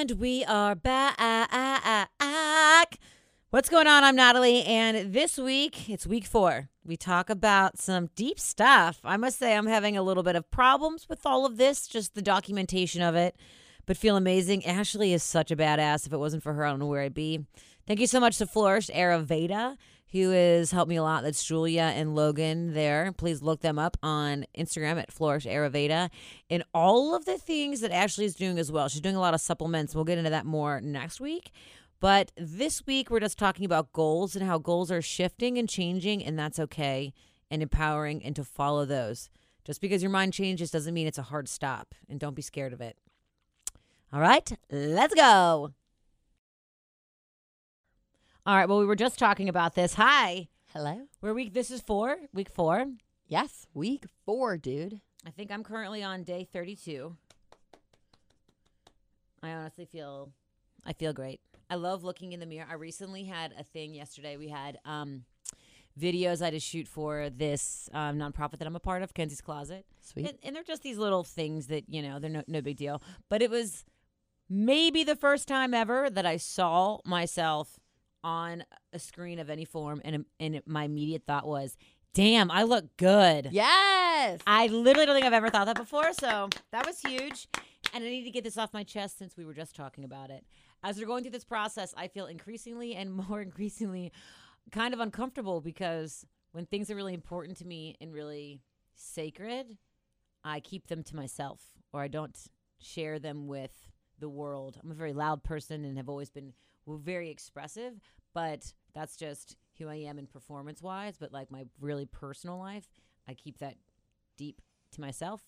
And we are back. What's going on? I'm Natalie, and this week it's week four. We talk about some deep stuff. I must say, I'm having a little bit of problems with all of this, just the documentation of it, but feel amazing. Ashley is such a badass. If it wasn't for her, I don't know where I'd be. Thank you so much to Flourish Ayurveda, who has helped me a lot. That's Julia and Logan there. Please look them up on Instagram at Flourish Ayurveda and all of the things that Ashley is doing as well. She's doing a lot of supplements. We'll get into that more next week. But this week, we're just talking about goals and how goals are shifting and changing, and that's okay and empowering, and to follow those. Just because your mind changes doesn't mean it's a hard stop, and don't be scared of it. All right, let's go. All right, well, we were just talking about this. Hi. Hello? We're week, this is four, week four. Yes, week four, dude. I think I'm currently on day 32. I honestly feel, I feel great. I love looking in the mirror. I recently had a thing yesterday. We had um, videos I had to shoot for this um, nonprofit that I'm a part of, Kenzie's Closet. Sweet. And, and they're just these little things that, you know, they're no, no big deal. But it was maybe the first time ever that I saw myself on a screen of any form. And, and my immediate thought was, damn, I look good. Yes. I literally don't think I've ever thought that before. So that was huge. And I need to get this off my chest since we were just talking about it. As we're going through this process, I feel increasingly and more increasingly kind of uncomfortable because when things are really important to me and really sacred, I keep them to myself or I don't share them with the world. I'm a very loud person and have always been very expressive, but that's just who I am in performance wise. But like my really personal life, I keep that deep to myself.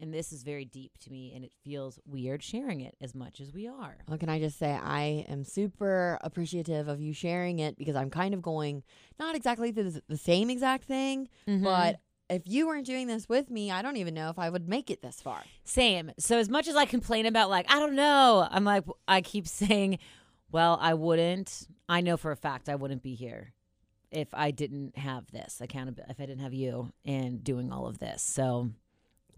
And this is very deep to me, and it feels weird sharing it as much as we are. Well, can I just say I am super appreciative of you sharing it because I'm kind of going not exactly the, the same exact thing, Mm-hmm. but if you weren't doing this with me, I don't even know if I would make it this far. Same. So as much as I complain about like I don't know, I'm like I keep saying, well, I wouldn't. I know for a fact I wouldn't be here if I didn't have this accountability. If I didn't have you and doing all of this. So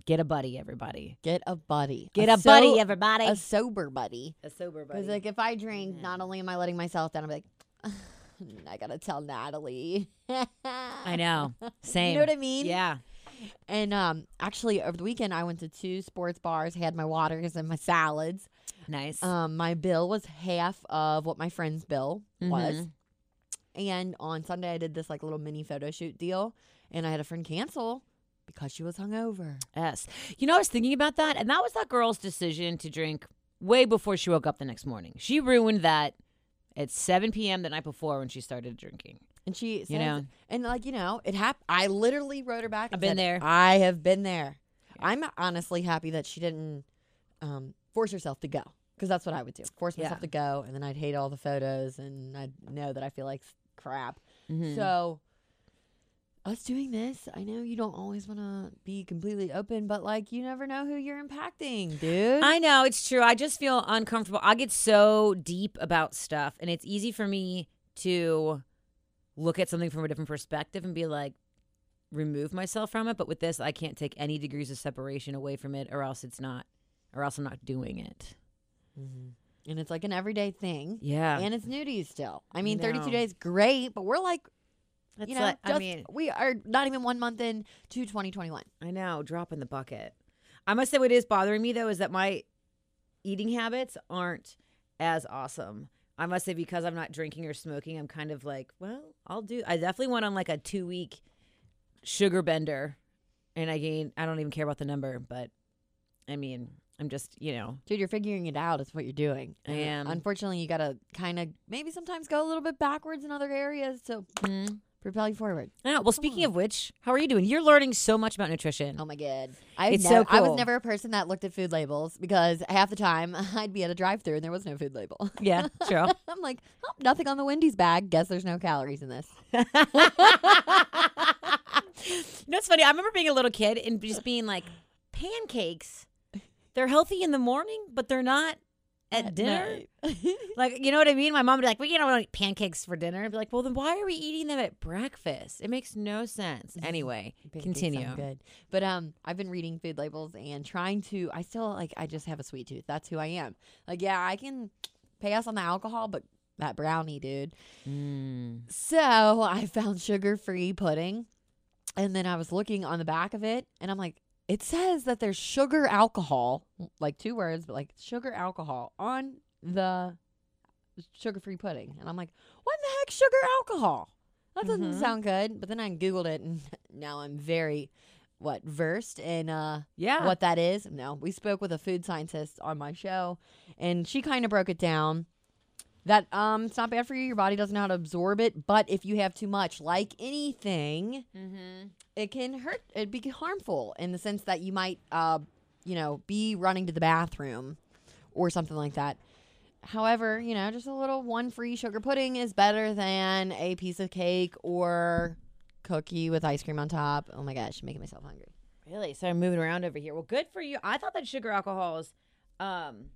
get a buddy, everybody. Get a buddy. Get a, buddy, everybody. A sober buddy. A sober buddy. Because like if I drink, Yeah. not only am I letting myself down, I'm like, I gotta tell Natalie. I know. Same. You know what I mean? Yeah. And um, actually, over the weekend, I went to two sports bars, had my waters and my salads. Nice. Um, my bill was half of what my friend's bill was. Mhm. And on Sunday, I did this like little mini photo shoot deal, and I had a friend cancel because she was hungover. Yes. You know, I was thinking about that, and that was that girl's decision to drink way before she woke up the next morning. She ruined that at 7 p.m. the night before when she started drinking. And she, says, You know. and like you know, it happened. I literally wrote her back. I've been said, there. I have been there. I'm honestly happy that she didn't um, force herself to go because that's what I would do. Force myself Yeah. to go, and then I'd hate all the photos, and I'd know that I feel like crap. Mhm. So, us doing this, I know you don't always want to be completely open, but like you never know who you're impacting, dude. I know it's true. I just feel uncomfortable. I get so deep about stuff, and it's easy for me to look at something from a different perspective and be like, remove myself from it. But with this, I can't take any degrees of separation away from it, or else it's not, or else I'm not doing it. Mm-hmm. And it's like an everyday thing, Yeah, and it's new to you still. I mean, know. 32 days, great, but we're like, You know, like- just, I mean, we are not even one month in to 2021. I know, drop in the bucket. I must say, what is bothering me though is that my eating habits aren't as awesome. I must say, because I'm not drinking or smoking, I'm kind of like, well, I'll do. I definitely went on like a two week sugar bender, and I gained. I don't even care about the number, but I mean, I'm just, you know, Dude, you're figuring it out. It's what you're doing. I am. Unfortunately, you gotta kind of maybe sometimes go a little bit backwards in other areas to mm-hmm. Propel you forward. I know. Well, speaking of which, how are you doing? You're learning so much about nutrition. Oh my god, I've It's so I was never a person that looked at food labels because half the time I'd be at a drive-through and there was no food label. Yeah, true. I'm like, oh, nothing on the Wendy's bag. Guess there's no calories in this. you know it's funny? I remember being a little kid and just being like, pancakes, they're healthy in the morning, but they're not at, dinner. Like, you know what I mean? My mom would be like, "We don't eat pancakes for dinner." I'd be like, "Well, then why are we eating them at breakfast? It makes no sense." Anyway, continue. good. But um, I've been reading food labels and trying to. I still like. I just have a sweet tooth. That's who I am. Like, yeah, I can pass on the alcohol, but that brownie, dude. Mm. So I found sugar free pudding, and then I was looking on the back of it, and I'm like, it says that there's sugar alcohol, like two words, but like sugar alcohol on the sugar free pudding, and I'm like, what the heck, sugar alcohol? That doesn't Mhm. sound good. But then I googled it, and now I'm very what versed in uh Yeah. what that is. No, we spoke with a food scientist on my show, and she kind of broke it down. That um, it's not bad for you. Your body doesn't know how to absorb it, but if you have too much, like anything, Mm-hmm. it can hurt. It'd be harmful in the sense that you might, uh, you know, be running to the bathroom or something like that. However, you know, just a little one free sugar pudding is better than a piece of cake or cookie with ice cream on top. Oh my gosh, making myself hungry. Really? So I'm moving around over here. Well, good for you. I thought that sugar alcohols, um,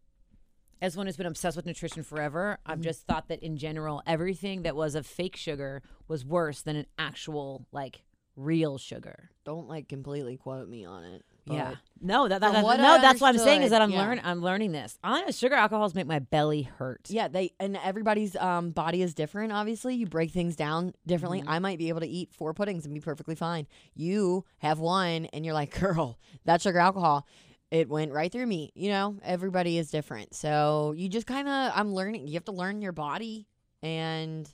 as one who's been obsessed with nutrition forever, I've just thought that in general, everything that was a fake sugar was worse than an actual like real sugar. Don't like completely quote me on it. yeah. No, that, that, From that- what no, I that's what I'm saying is that I'm understood, yeah. learn I'm learning this. Know sugar alcohols make my belly hurt. Yeah, they and everybody's um body is different. Obviously, you break things down differently. Mhm. I might be able to eat four puddings and be perfectly fine. You have one, and you're like, girl, that sugar alcohol, it went right through me. You know, everybody is different, so you just kind of I'm learning. You have to learn your body and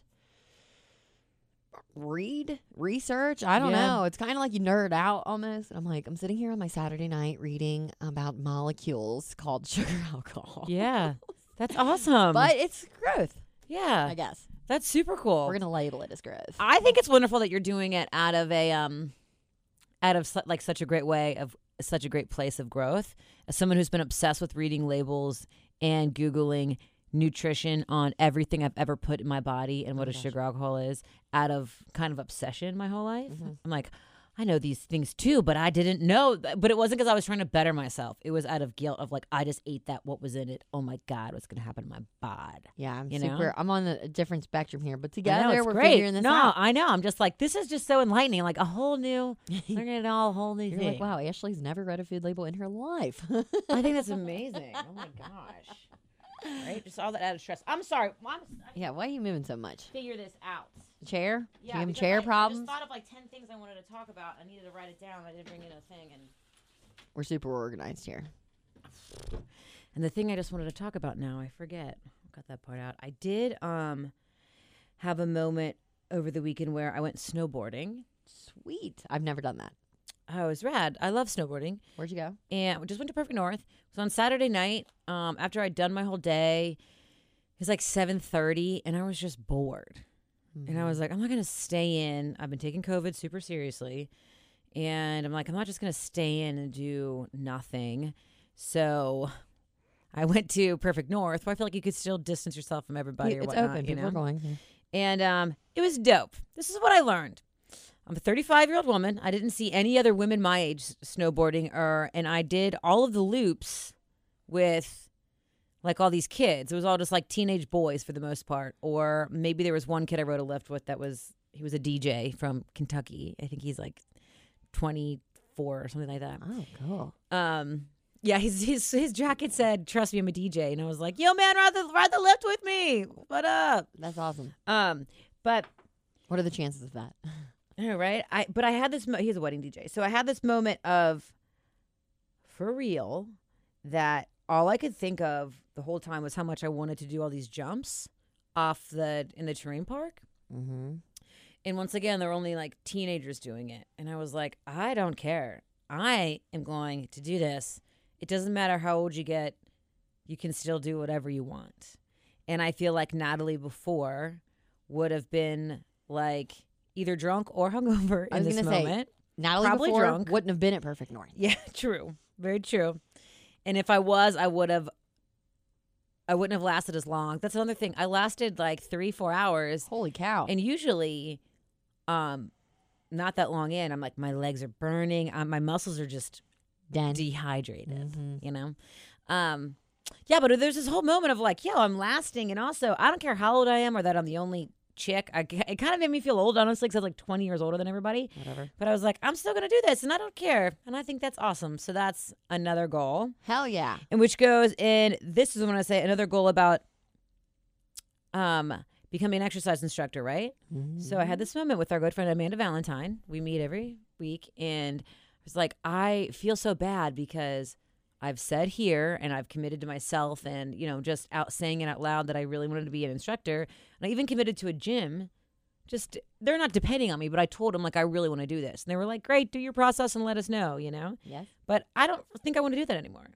read research i don't Yeah. know it's kind of like you nerd out almost i'm like i'm sitting here on my saturday night reading about molecules called sugar alcohol Yeah. That's awesome. but it's growth yeah, I guess. that's super cool. We're gonna label it as growth. I think it's wonderful that you're doing it out of a um out of like such a great way of such a great place of growth. As someone who's been obsessed with reading labels and googling nutrition on everything I've ever put in my body and what Oh a gosh. sugar alcohol is out of kind of obsession my whole life. Mhm. I'm like I know these things too, but I didn't know. But it wasn't because I was trying to better myself. It was out of guilt of like I just ate that. What was in it? Oh my god, what's gonna happen to my bod? Yeah, I'm You know? super. I'm on a different spectrum here, but together know, we're great. figuring this no, out. I know. I'm just like this is just so enlightening. Like a whole new, learning it all, a whole new You're thing. like, wow, Ashley's never read a food label in her life. I think that's amazing. Oh my gosh. Right, just all that added stress. I'm sorry. I yeah, why are you moving so much? figure this out. Chair? Yeah, you have because chair I, problems? I just thought of like ten things I wanted to talk about. I needed to write it down. I didn't bring in a thing, and We're super organized here. and the thing I just wanted to talk about now, I forget. Got that part out. I did um have a moment over the weekend where I went snowboarding. Sweet. I've never done that. Oh, it was rad. I love snowboarding. Where'd you go? and we just went to Perfect North. So on Saturday night, um, after I'd done my whole day, it was like seven thirty, and I was just bored. And I was like, I'm not gonna stay in. I've been taking COVID super seriously, and I'm like, I'm not just gonna stay in and do nothing. So I went to Perfect North, where I feel like you could still distance yourself from everybody or it's whatnot. open. you People are know? going. and um, it was dope. This is what I learned. I'm a 35 year old woman. I didn't see any other women my age snowboarding, or and I did all of the loops with like all these kids. It was all just like teenage boys for the most part, or maybe there was one kid I rode a lift with that was he was a DJ from Kentucky. I think he's like 24 or something like that. Oh, cool. Um, yeah, his his his jacket said, "Trust me, I'm a DJ," and I was like, "Yo, man, ride the ride the lift with me. What up?" That's awesome. Um, but What are the chances of that? I know, right? I but I had this. Mo- he's a wedding DJ, so I had this moment of, for real, that all I could think of the whole time was how much I wanted to do all these jumps off the in the terrain park. Mm-hmm. And once again, there were only like teenagers doing it, and I was like, I don't care. I am going to do this. It doesn't matter how old you get, you can still do whatever you want. And I feel like Natalie before would have been like either drunk or hungover I in was this gonna say, moment. Natalie Probably before drunk. wouldn't have been at Perfect North. Yeah, true. Very true. And if I was, I would have I wouldn't have lasted as long. That's another thing. I lasted like 3-4 hours Holy cow! and usually um not that long in, I'm like my legs are burning, um, my muscles are just Den. dehydrated, Mhm. you know. Um Yeah, but there's this whole moment of like, yo, I'm lasting, and also I don't care how old I am or that I'm the only chick. I, it kind of made me feel old, honestly, because I was like 20 years older than everybody. Whatever. But I was like, I'm still gonna do this, and I don't care, and I think that's awesome. So that's another goal, Hell yeah. and which goes in. This is when I say another goal about um becoming an exercise instructor, right? So I had this moment with our good friend Amanda Valentine. We meet every week, and I was like, I feel so bad because I've said here and I've committed to myself and, you know, just out saying it out loud that I really wanted to be an instructor. And I even committed to a gym. Just they're not depending on me, but I told them like I really want to do this. And they were like, Great, do your process and let us know, you know? Yes. But I don't think I want to do that anymore.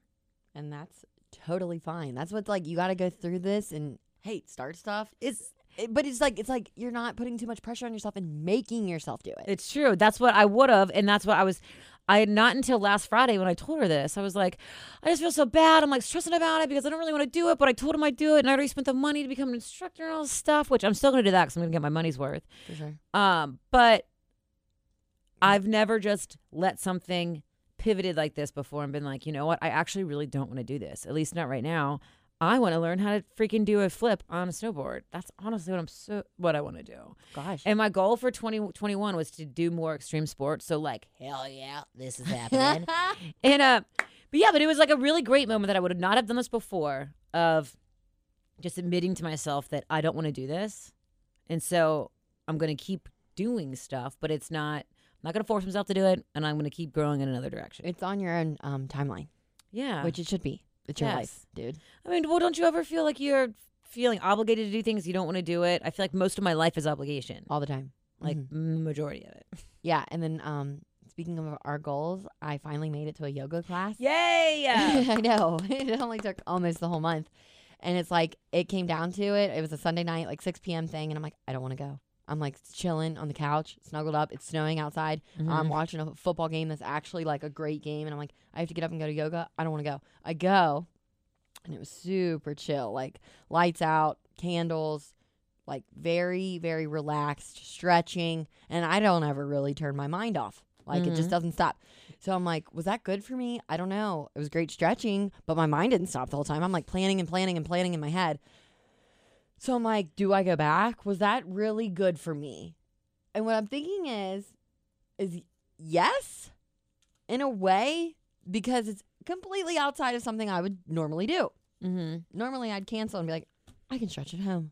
And that's totally fine. That's what's like you got to go through this and hey, start stuff. It's It, but it's like it's like you're not putting too much pressure on yourself and making yourself do it. It's true. That's what I would have, and that's what I was. I had not until last Friday when I told her this. I was like, I just feel so bad. I'm like stressing about it because I don't really want to do it, but I told him I'd do it, and I already spent the money to become an instructor and all this stuff, which I'm still going to do that because I'm going to get my money's worth. For sure. Um, but I've never just let something pivoted like this before and been like, you know what? I actually really don't want to do this. At least not right now. I want to learn how to freaking do a flip on a snowboard. That's honestly what I'm so what I want to do. Gosh. And my goal for 2021 was to do more extreme sports. So like, hell yeah, this is happening. and uh but yeah, but it was like a really great moment that I would not have done this before of just admitting to myself that I don't want to do this. And so I'm going to keep doing stuff, but it's not I'm not going to force myself to do it and I'm going to keep growing in another direction. it's on your own um, timeline, Yeah. which it should be. It's your life, dude. I mean, well, don't you ever feel like you're feeling obligated to do things you don't want to do it? I feel like most of my life is obligation. All the time. Like Mhm. majority of it. Yeah, and then um speaking of our goals, I finally made it to a yoga class. Yay! I know. It only took almost the whole month. And it's like it came down to it. It was a Sunday night, like six PM thing, and I'm like, I don't want to go. I'm like chilling on the couch, snuggled up. It's snowing outside. Mm-hmm. I'm watching a football game that's actually like a great game, and I'm like, I have to get up and go to yoga. I don't want to go. I go, and it was super chill, like lights out, candles, like very, very relaxed, stretching, and I don't ever really turn my mind off. Like it just Mhm. doesn't stop. So I'm like, was that good for me? I don't know. It was great stretching, but my mind didn't stop the whole time. I'm like planning and planning and planning in my head. So I'm like, do I go back? Was that really good for me? And what I'm thinking is, is yes, in a way, because it's completely outside of something I would normally do. Mm-hmm. Normally I'd cancel and be like, I can stretch at home.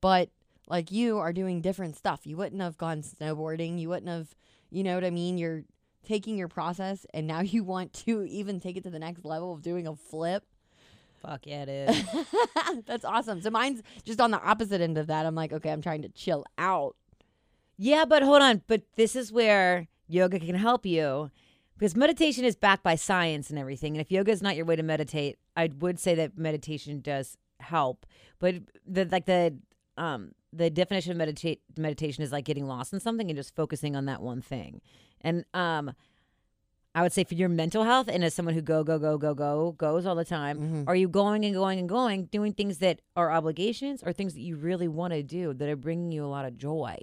But like you are doing different stuff. You wouldn't have gone snowboarding. You wouldn't have, you know what I mean? You're taking your process and now you want to even take it to the next level of doing a flip. Fuck yeah, it is. That's awesome. So mine's just on the opposite end of that. I'm like, okay, I'm trying to chill out. yeah, but hold on. But this is where yoga can help you because meditation is backed by science and everything. And if yoga is not your way to meditate, I would say that meditation does help. But the like the um the definition of meditate meditation is like getting lost in something and just focusing on that one thing. And um I would say for your mental health and as someone who go go go go go goes all the time, Mhm. are you going and going and going doing things that are obligations or things that you really want to do that are bringing you a lot of joy?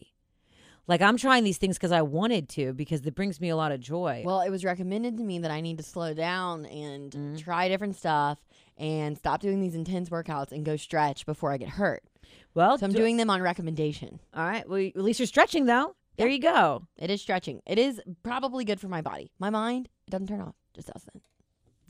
Like I'm trying these things because I wanted to because it brings me a lot of joy. Well, it was recommended to me that I need to slow down and Mhm. try different stuff and stop doing these intense workouts and go stretch before I get hurt. well, So I'm do- doing them on recommendation. all right. Well, at least you're stretching though. There you go. It is stretching. It is probably good for my body. My mind, it doesn't turn off. Just doesn't.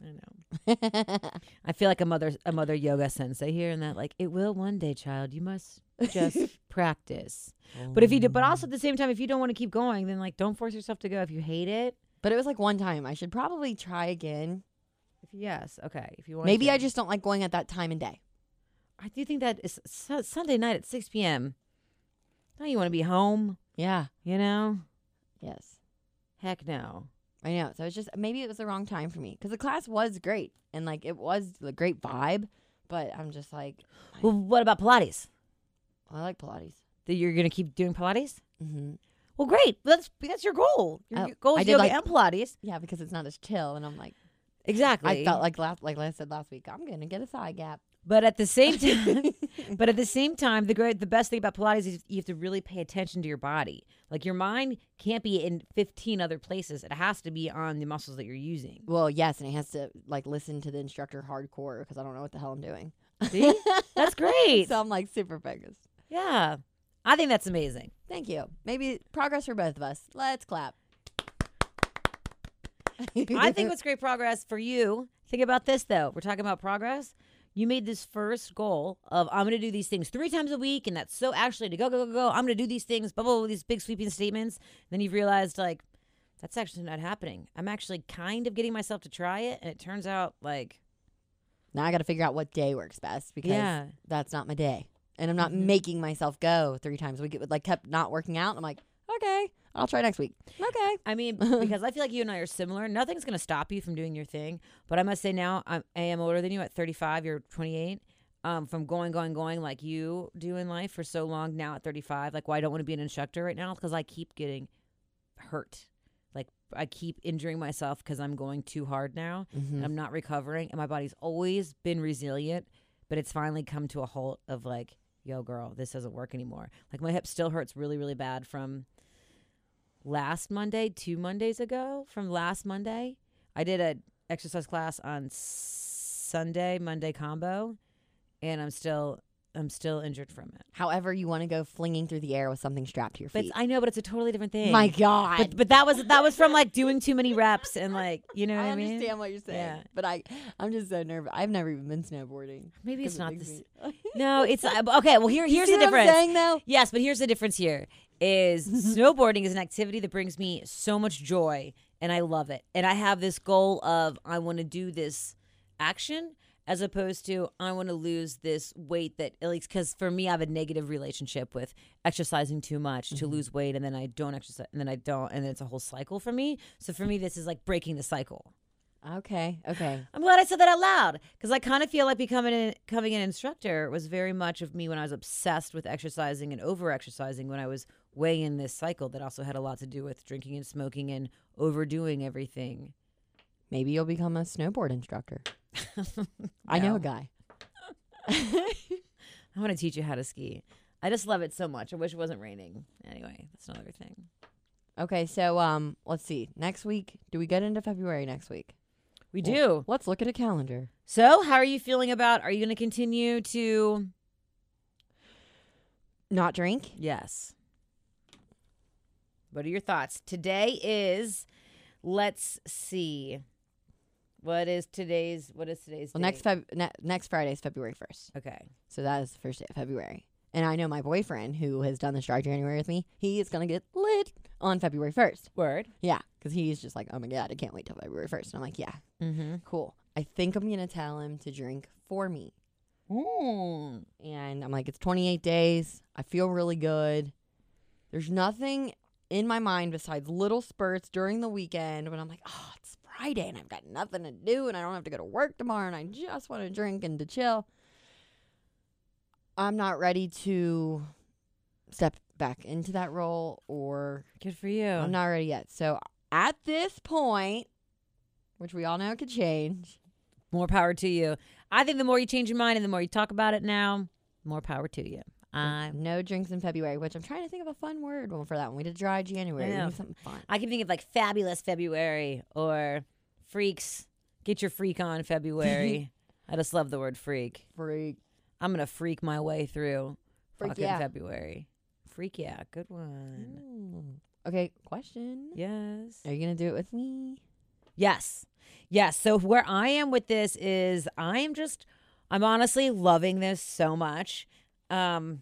I know. I feel like a mother a mother yoga sensei here, and that like it will one day, child. You must just practice. But if you do, but oh. also at the same time, if you don't want to keep going, then like don't force yourself to go. If you hate it, But it was like one time. I should probably try again. if yes, okay. If you want, Maybe. I just don't like going at that time and day. I do think that is su- Sunday night at six p.m. Don't you want to be home? Yeah. You know, Yes. heck no. I know. So it's just maybe it was the wrong time for me because the class was great and like it was a great vibe. But I'm just like, Well, what about Pilates? I like Pilates. That you're gonna keep doing Pilates? hmm Well, great. That's that's your goal. Your Oh, your goal I is did yoga like- and Pilates. Yeah, because it's not as chill. And I'm like, exactly. I felt like last, like I said last week, I'm gonna get a thigh gap. But at the same time, but at the same time, the great, the best thing about Pilates is you have to really pay attention to your body. Like your mind can't be in 15 other places. It has to be on the muscles that you're using. Well, yes, and it has to like listen to the instructor hardcore because I don't know what the hell I'm doing. See? That's great. so I'm like super focused. yeah. I think that's amazing. Thank you. Maybe progress for both of us. Let's clap. I think what's great progress for you, think about this though. We're talking about progress. You made this first goal of I'm going to do these things three times a week, and that's so actually to go, go, go, go. I'm going to do these things, blah, blah, blah, these big sweeping statements. Then you've realized, like, that's actually not happening. I'm actually kind of getting myself to try it, and it turns out, like, now I got to figure out what day works best because Yeah. that's not my day, and I'm not Mhm. making myself go three times a week. It would like kept not working out. I'm like, okay, I'll try next week. Okay. I mean, because I feel like you and I are similar. Nothing's going to stop you from doing your thing. But I must say now, I'm, I am older than you at 35. You're 28. Um, from going, going, going like you do in life for so long now at 35. Like, why I don't want to be an instructor right now? Because I keep getting hurt. Like, I keep injuring myself because I'm going too hard now. Mhm. And I'm not recovering. And my body's always been resilient, but it's finally come to a halt of like, yo, girl, this doesn't work anymore. Like, my hip still hurts really, really bad from last Monday, two Mondays ago, from last Monday. I did a exercise class on Sunday, Monday combo, and I'm still I'm still injured from it. However, you want to go flinging through the air with something strapped to your But feet. I know, but it's a totally different thing. My God. But but that was that was from like doing too many reps and like you know what I I, mean. understand what you're saying, Yeah. but I, I'm just so nervous. I've never even been snowboarding. Maybe it's not makes this. me- No, it's uh, okay. Well, here here's the difference. saying, though? Yes, but here's the difference here is mm-hmm. snowboarding is an activity that brings me so much joy and I love it. And I have this goal of I want to do this action as opposed to I want to lose this weight that at least cuz for me I have a negative relationship with exercising too much to mm-hmm. lose weight and then I don't exercise and then I don't and then it's a whole cycle for me. So for me this is like breaking the cycle. Okay, okay. I'm glad I said that out loud because I kind of feel like becoming an, becoming an instructor was very much of me when I was obsessed with exercising and over exercising when I was way in this cycle that also had a lot to do with drinking and smoking and overdoing everything. Maybe you'll become a snowboard instructor. I know a guy. I want to teach you how to ski. I just love it so much. I wish it wasn't raining. Anyway, that's another thing. Okay, so um, let's see. Next week, do we get into February next week? We Well- do. Let's look at a calendar. So, how are you feeling about? Are you going to continue to? Not drink. Yes. What are your thoughts? Today is, let's see. What is today's, what is today's Well, next? Feb- ne- next Friday is February first, Okay. so that is the first day of February. And I know my boyfriend, who has done this dry January with me, he is gonna get lit on February first. Word. Yeah, because he's just like, oh my god, I can't wait till February first. And I'm like, yeah, Mm-hmm. cool. I think I'm gonna tell him to drink for me. Mm. and I'm like, it's 28 days. I feel really good. There's nothing in my mind besides little spurts during the weekend when I'm like, oh, it's Friday and I've got nothing to do and I don't have to go to work tomorrow and I just want to drink and to chill. I'm not ready to step back into that role or Good for you. I'm not ready yet. So at this point, which we all know could change, more power to you. I think the more you change your mind and the more you talk about it now, more power to you. I'm no drinks in February, which I'm trying to think of a fun word for that one. We did dry January. Need something fun. I can think of like fabulous February or freaks. Get your freak on February. I just love the word freak. Freak. I'm gonna freak my way through Freak fucking yeah. February. Freak yeah, good one. Mm. Okay, question. Yes. Are you gonna do it with me? Yes. Yes. So where I am with this is I am just I'm honestly loving this so much. Um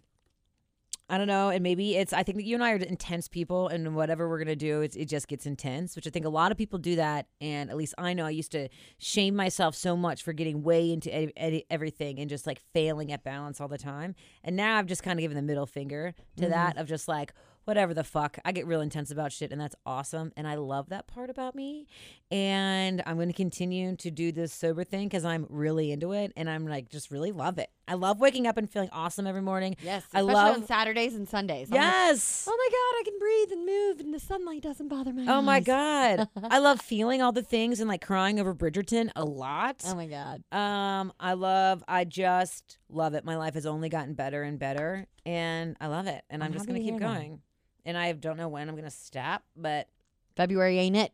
I don't know, and maybe it's I think that you and I are intense people and whatever we're gonna do, it's, it just gets intense, which I think a lot of people do that. And at least I know I used to shame myself so much for getting way into ed- ed- everything and just like failing at balance all the time. And now I've just kind of given the middle finger to mm-hmm. that of just like whatever the fuck. I get real intense about shit, and that's awesome. And I love that part about me. And I'm going to continue to do this sober thing because I'm really into it, and I'm like just really love it. I love waking up and feeling awesome every morning. Yes, I especially love- on Saturdays and Sundays. I'm like, Yes. oh my god, I can breathe and move, and the sunlight doesn't bother my Oh my god. I love feeling all the things and like crying over Bridgerton a lot. Oh my god. Um, I love. I just love it. My life has only gotten better and better, and I love it. And I'm, I'm just gonna keep going. And I don't know when I'm gonna stop, but February ain't it.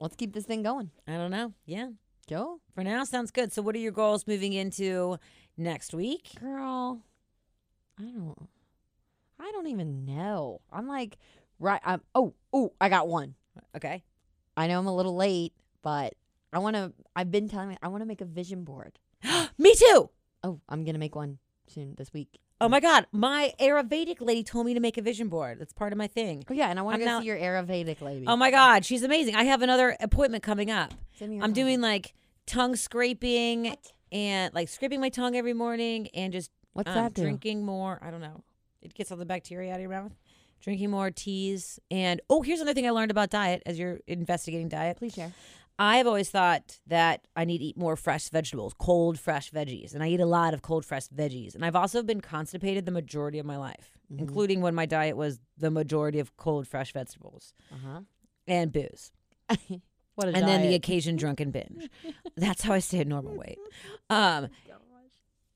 Let's keep this thing going. I don't know. Yeah, Go, for now sounds good. So, what are your goals moving into next week? girl. I don't. I don't even know. I'm like, right. I'm. Oh, oh, I got one. Okay. I know I'm a little late, but I want to. I've been telling me I want to make a vision board. Me too. Oh, I'm gonna make one soon this week. Oh my god, my Ayurvedic lady told me to make a vision board. That's part of my thing. Oh yeah, and I want to go now- see your Ayurvedic lady. Oh my god, she's amazing. I have another appointment coming up. Send me your I'm phone. doing like tongue scraping What? And like scraping my tongue every morning and just What's um, that do? drinking more. I don't know. It gets all the bacteria out of your mouth. Drinking more teas and oh, here's another thing I learned about diet as you're investigating diet. Please share. I've always thought that I need to eat more fresh vegetables, cold fresh veggies, and I eat a lot of cold fresh veggies. And I've also been constipated the majority of my life, Mhm. including when my diet was the majority of cold fresh vegetables uh-huh. and booze. what and then the occasion drunken binge. That's how I stay at normal weight. Um,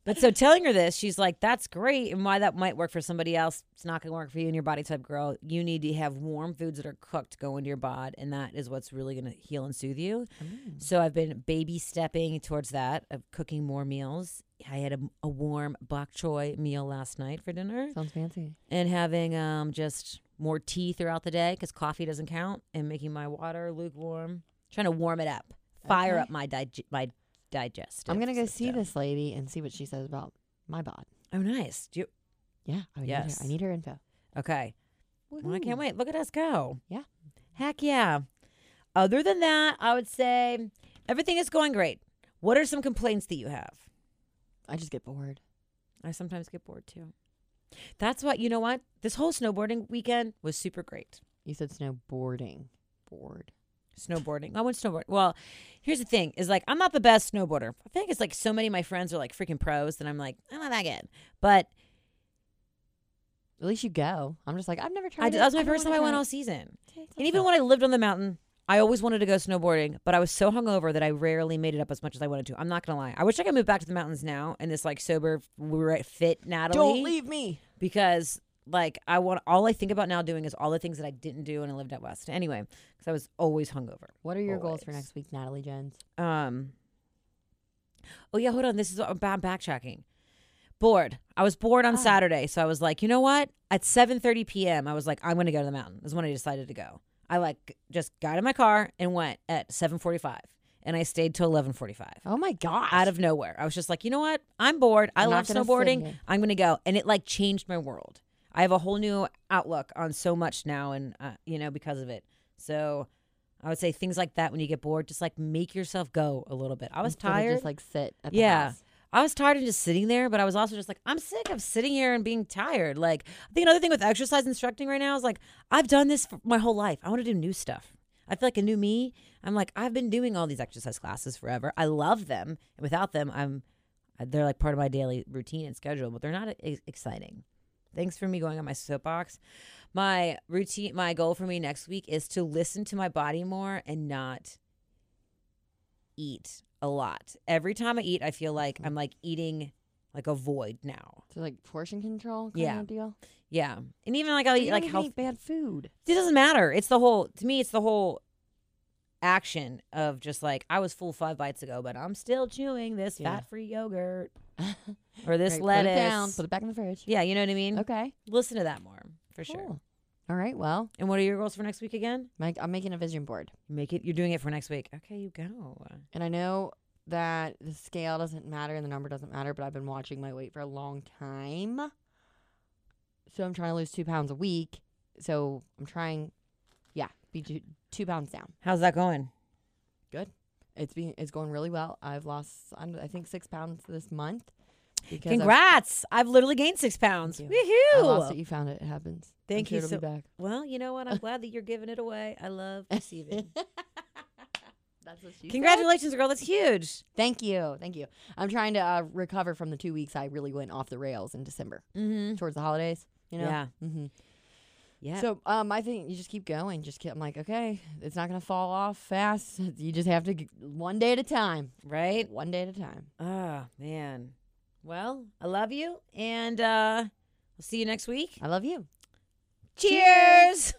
but so telling her this, she's like, "That's great, and why that might work for somebody else, it's not going to work for you and your body type, girl. You need to have warm foods that are cooked go into your bod, and that is what's really going to heal and soothe you." Mm. So I've been baby stepping towards that of cooking more meals. I had a, a warm bok choy meal last night for dinner, Sounds fancy. and having um just more tea throughout the day because coffee doesn't count, and making my water lukewarm, trying to warm it up, fire Okay. up my dig- my digestive. I'm gonna go see this lady and see what she says about my bod. Oh, nice. Do you, Yeah, I need Yes. her. I need her info. okay. Well, I can't wait. Look at us go. Yeah. Heck yeah. Other than that, I would say everything is going great. What are some complaints that you have? I just get bored. I sometimes get bored too. That's what, you know what? This whole snowboarding weekend was super great. You said snowboarding. Bored. Snowboarding. I went snowboard. Well, here's the thing is like, I'm not the best snowboarder. I think it's like so many of my friends are like freaking pros that I'm like, I'm not that good. But At least you go. I'm just like I've never tried. I it. that was my first time I went all season. Okay, And even okay. when I lived on the mountain, I always wanted to go snowboarding, but I was so hungover that I rarely made it up as much as I wanted to. I'm not gonna lie. I wish I could move back to the mountains now and this like sober, fit Natalie. don't leave me. because like I want all I think about now doing is all the things that I didn't do when I lived out west. Anyway, because I was always hungover. What are your goals for next week, Natalie Jones? Um. Oh yeah, hold on. This is I'm backtracking. Bored. I was bored on Ah. Saturday, so I was like, you know what? At 7:30 p.m., I was like, I'm going to go to the mountain. Is when I decided to go. I like just got in my car and went at 7:45, and I stayed till 11:45. Oh my god. Out of nowhere, I was just like, you know what? I'm bored. I I'm love not gonna sit snowboarding. I'm going to go, and it like changed my world. I have a whole new outlook on so much now, and uh, you know because of it. So. I would say things like that when you get bored, just like make yourself go a little bit. I was Instead tired. Just like sit. At the Yeah. house. I was tired of just sitting there, but I was also just like, I'm sick of sitting here and being tired. Like, I think another thing with exercise instructing right now is like, I've done this my whole life. I want to do new stuff. I feel like a new me. I'm like, I've been doing all these exercise classes forever. I love them. And without them, I'm, they're like part of my daily routine and schedule, but they're not exciting. Thanks for me going on my soapbox. My routine, my goal for me next week is to listen to my body more and not eat a lot. Every time I eat, I feel like mm-hmm. I'm like eating like a void now. So like portion control. Kind Yeah. Of deal. Yeah, and even like I'll eat like health. eat bad food. It doesn't matter. It's the whole. To me, it's the whole action of just like I was full five bites ago, but I'm still chewing this Yeah. fat-free yogurt or this Right, lettuce. Put it down. Put it back in the fridge. yeah, you know what I mean. Okay. Listen to that more for sure. All right. Well, And what are your goals for next week again? Mike, I'm making a vision board, Make it. You're doing it for next week. Okay, you go. and I know that the scale doesn't matter and the number doesn't matter, but I've been watching my weight for a long time. So I'm trying to lose two pounds a week. So I'm trying, yeah, be two, two pounds down. How's that going? Good. It's being it's going really well. I've lost I don't- I think six pounds this month. Because I've- Congrats! I've, literally gained six pounds. Woohoo! I lost it. You found it. It happens. Thank sure you so- back. Well, you know what? I'm glad that you're giving it away. I love receiving. That's what she said. Congratulations, girl. That's huge. Thank you. Thank you. I'm trying to uh, recover from the two weeks I really went off the rails in December Mm-hmm. towards the holidays. You know? Yeah. hmm Yeah. So um, I think you just keep going. Just keep, I'm like, okay, it's not gonna fall off fast. You just have to g- one day at a time. right? One day at a time. Oh, man. Well, I love you. And uh, we'll see you next week. I love you. Cheers.